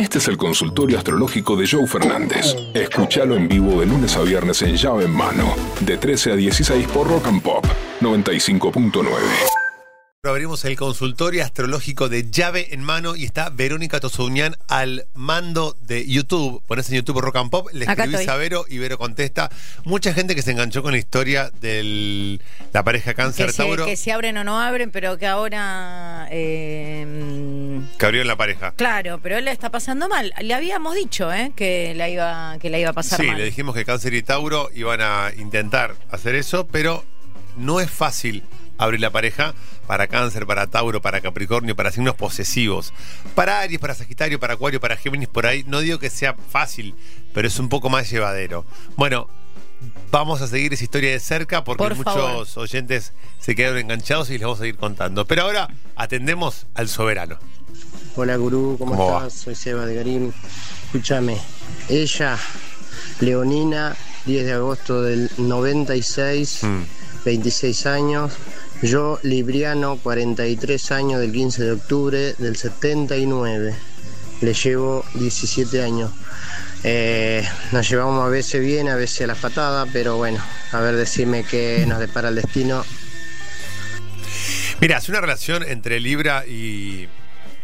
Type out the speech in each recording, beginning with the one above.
Este es el consultorio astrológico de Joe Fernández. Escúchalo en vivo de lunes a viernes en llave en mano, de 13 a 16 por Rock and Pop 95.9. Abrimos el consultorio astrológico de llave en mano y está Verónica Tosuñán al mando de YouTube. Pones en YouTube Rock and Pop, le Acá escribís estoy. a Vero y Vero contesta. Mucha gente que se enganchó con la historia de la pareja cáncer que, se, Tauro que si abren o no abren, pero que ahora. eh, que abrió en la pareja. claro, pero él la está pasando mal. Le habíamos dicho, ¿eh? Que la iba, que la iba a pasar Sí, mal. le dijimos que Cáncer y Tauro iban a intentar hacer eso, pero no es fácil abrir la pareja para Cáncer, para Tauro, para Capricornio, para signos posesivos. Para Aries, para Sagitario, para Acuario, para Géminis, por ahí. No digo que sea fácil, pero es un poco más llevadero. Bueno, vamos a seguir esa historia de cerca porque Por muchos oyentes se quedaron enganchados y les vamos a seguir contando. Pero ahora atendemos al soberano. Hola gurú, ¿cómo, ¿Cómo va? estás? Soy Seba de Garín. Escúchame, ella, Leonina, 10 de agosto del 96, Mm. 26 años. Yo, Libriano, 43 años del 15 de octubre del 79. Le llevo 17 años. Eh, nos llevamos a veces bien, a veces a las patadas, pero bueno, a ver, decime qué nos depara el destino. Mira, es una relación entre Libra y,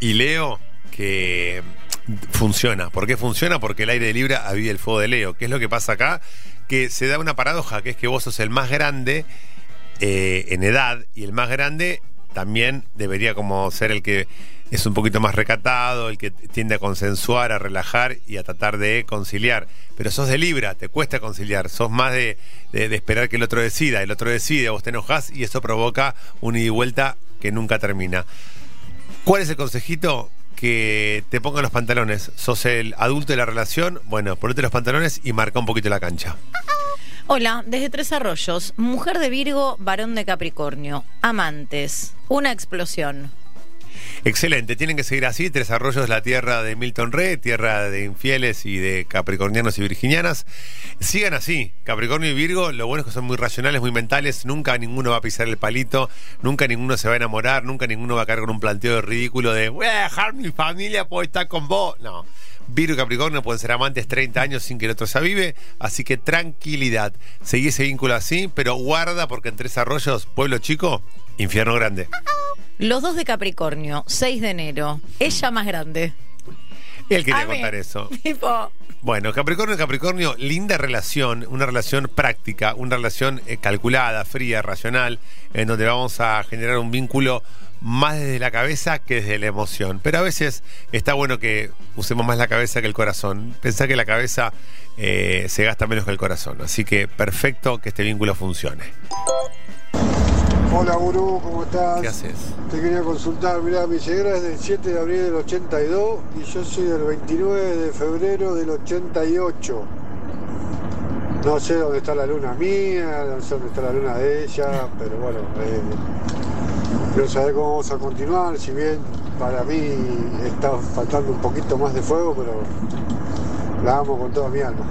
y Leo que funciona. ¿Por qué funciona? Porque el aire de Libra aviva el fuego de Leo. ¿Qué es lo que pasa acá? Que se da una paradoja, que es que vos sos el más grande eh, en edad y el más grande también debería como ser el que es un poquito más recatado, el que tiende a consensuar, a relajar y a tratar de conciliar. Pero sos de Libra, te cuesta conciliar, sos más de, de- de esperar que el otro decida, el otro decide, vos te enojás y eso provoca un ida y vuelta que nunca termina. ¿Cuál es el consejito? Que te pongan los pantalones. ¿Sos el adulto de la relación? Bueno, ponete los pantalones y marca un poquito la cancha. Hola, desde Tres Arroyos. Mujer de Virgo, varón de Capricornio. Amantes. Una explosión. Excelente, tienen que seguir así. Tres Arroyos la tierra de Milton Rey, tierra de infieles y de capricornianos y virginianas. Sigan así, Capricornio y Virgo, lo bueno es que son muy racionales, muy mentales. Nunca ninguno va a pisar el palito, nunca ninguno se va a enamorar, nunca ninguno va a caer con un planteo ridículo de voy a dejar mi familia, puedo estar con vos. No. Virgo y Capricornio pueden ser amantes 30 años sin que el otro se avive, así que tranquilidad. Seguí ese vínculo así, pero guarda porque en Tres Arroyos, pueblo chico, infierno grande. Los dos de Capricornio, 6 de enero. Ella más grande. Él quería contar eso. Tipo, Bueno, Capricornio, Capricornio, linda relación, una relación práctica, una relación eh, calculada, fría, racional, en donde vamos a generar un vínculo más desde la cabeza que desde la emoción. Pero a veces está bueno que usemos más la cabeza que el corazón. Pensá que la cabeza eh, se gasta menos que el corazón. Así que perfecto que este vínculo funcione. Hola Gurú, ¿cómo estás? ¿Qué haces? Te quería consultar, mirá, mi ceguera es del 7 de abril del 82 y yo soy del 29 de febrero del 88. No sé dónde está la luna mía, no sé dónde está la luna de ella, pero bueno, eh, quiero saber cómo vamos a continuar, si bien para mí está faltando un poquito más de fuego, pero la amo con toda mi alma.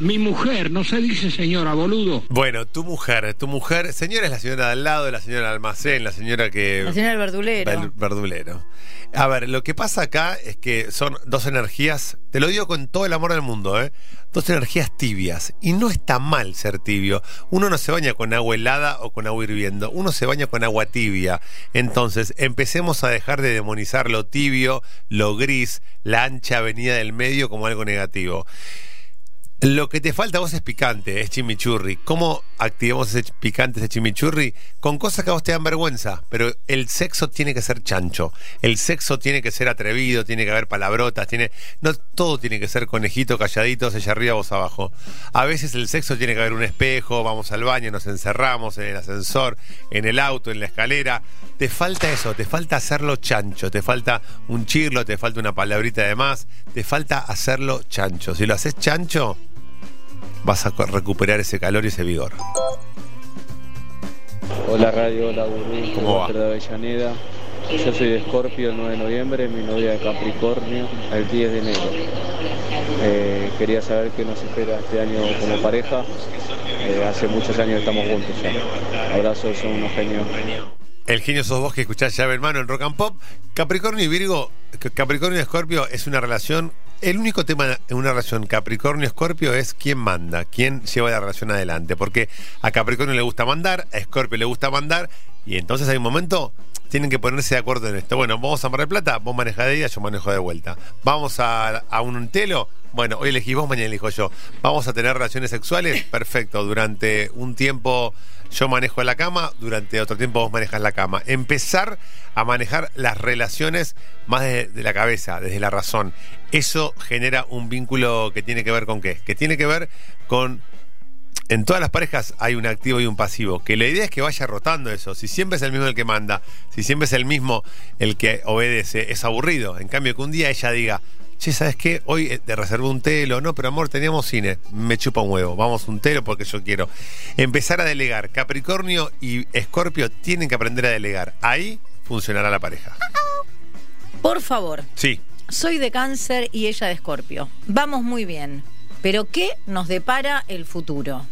Mi mujer, no se dice señora, boludo. Bueno, tu mujer, tu mujer, señora es la señora de al lado, la señora del almacén, la señora que... la señora del verdulero. Ver- verdulero. A ver, lo que pasa acá es que son dos energías, te lo digo con todo el amor del mundo, ¿eh? Dos energías tibias. Y no está mal ser tibio. Uno no se baña con agua helada o con agua hirviendo. Uno se baña con agua tibia. Entonces, empecemos a dejar de demonizar lo tibio, lo gris, la ancha avenida del medio como algo negativo. Lo que te falta a vos es picante, es chimichurri. ¿Cómo activamos ese picante, ese chimichurri? Con cosas que a vos te dan vergüenza, pero el sexo tiene que ser chancho. El sexo tiene que ser atrevido, tiene que haber palabrotas, tiene. No todo tiene que ser conejito, calladitos, ella arriba, vos abajo. A veces el sexo tiene que haber un espejo, vamos al baño, nos encerramos en el ascensor, en el auto, en la escalera. Te falta eso, te falta hacerlo chancho, te falta un chirlo, te falta una palabrita de más, te falta hacerlo chancho. Si lo haces chancho, vas a recuperar ese calor y ese vigor. Hola Radio, hola Gurú, ¿Cómo va? De Avellaneda. Yo soy de Escorpio el 9 de noviembre, mi novia de Capricornio el 10 de enero. Eh, quería saber qué nos espera este año como pareja. Eh, hace muchos años estamos juntos ya. Abrazos, son unos genios. El genio sos vos que escuchás llave hermano en Rock and Pop. Capricornio y Virgo, Capricornio y Escorpio es una relación el único tema en una relación Capricornio-Escorpio es quién manda, quién lleva la relación adelante. Porque a Capricornio le gusta mandar, a Escorpio le gusta mandar, y entonces hay un momento, tienen que ponerse de acuerdo en esto. Bueno, vamos a Mar del Plata, vos manejas de ida, yo manejo de vuelta. Vamos a, a un telo, bueno, hoy elegí vos, mañana elijo yo. Vamos a tener relaciones sexuales, perfecto. Durante un tiempo yo manejo la cama, durante otro tiempo vos manejas la cama. Empezar a manejar las relaciones más de, de la cabeza, desde la razón. Eso genera un vínculo que tiene que ver con qué? Que tiene que ver con en todas las parejas hay un activo y un pasivo. Que la idea es que vaya rotando eso. Si siempre es el mismo el que manda, si siempre es el mismo el que obedece, es aburrido. En cambio, que un día ella diga, che, ¿sabes qué? Hoy eh, te reservé un telo. No, pero amor, teníamos cine. Me chupa un huevo. Vamos un telo porque yo quiero. Empezar a delegar. Capricornio y Escorpio tienen que aprender a delegar. Ahí funcionará la pareja. Por favor, Sí. soy de cáncer y ella de escorpio. Vamos muy bien. Pero ¿qué nos depara el futuro?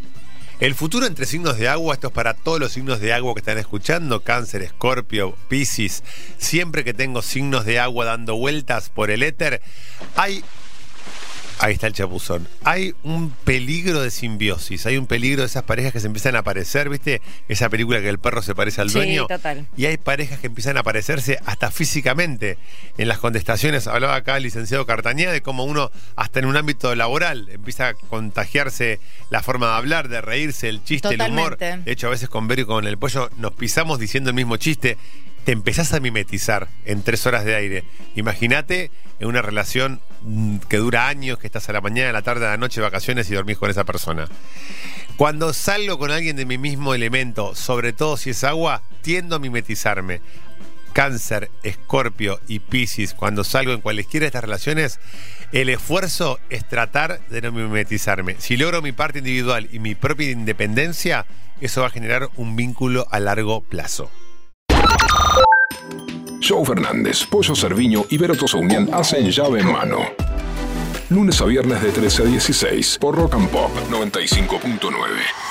El futuro entre signos de agua, esto es para todos los signos de agua que están escuchando, cáncer, escorpio, piscis, siempre que tengo signos de agua dando vueltas por el éter, hay... Ahí está el chapuzón. Hay un peligro de simbiosis, hay un peligro de esas parejas que se empiezan a aparecer, ¿viste? Esa película que el perro se parece al Sí, dueño. total. Y hay parejas que empiezan a aparecerse hasta físicamente en las contestaciones. Hablaba acá el licenciado Cartañá de cómo uno, hasta en un ámbito laboral, empieza a contagiarse la forma de hablar, de reírse, el chiste, el humor. De hecho, a veces con Vero y con el pollo nos pisamos diciendo el mismo chiste. Te empezás a mimetizar en tres horas de aire. Imagínate en una relación mm, que dura años, que estás a la mañana, a la tarde, a la noche, vacaciones y dormís con esa persona. Cuando salgo con alguien de mi mismo elemento, sobre todo si es agua, tiendo a mimetizarme. Cáncer, Escorpio y Piscis, cuando salgo en cualquiera de estas relaciones, el esfuerzo es tratar de no mimetizarme. Si logro mi parte individual y mi propia independencia, eso va a generar un vínculo a largo plazo. Joe Fernández, Pollo Cerviño y Vero Tosaunian hacen llave en mano. Lunes a viernes de 13 a 16 por Rock and Pop 95.9.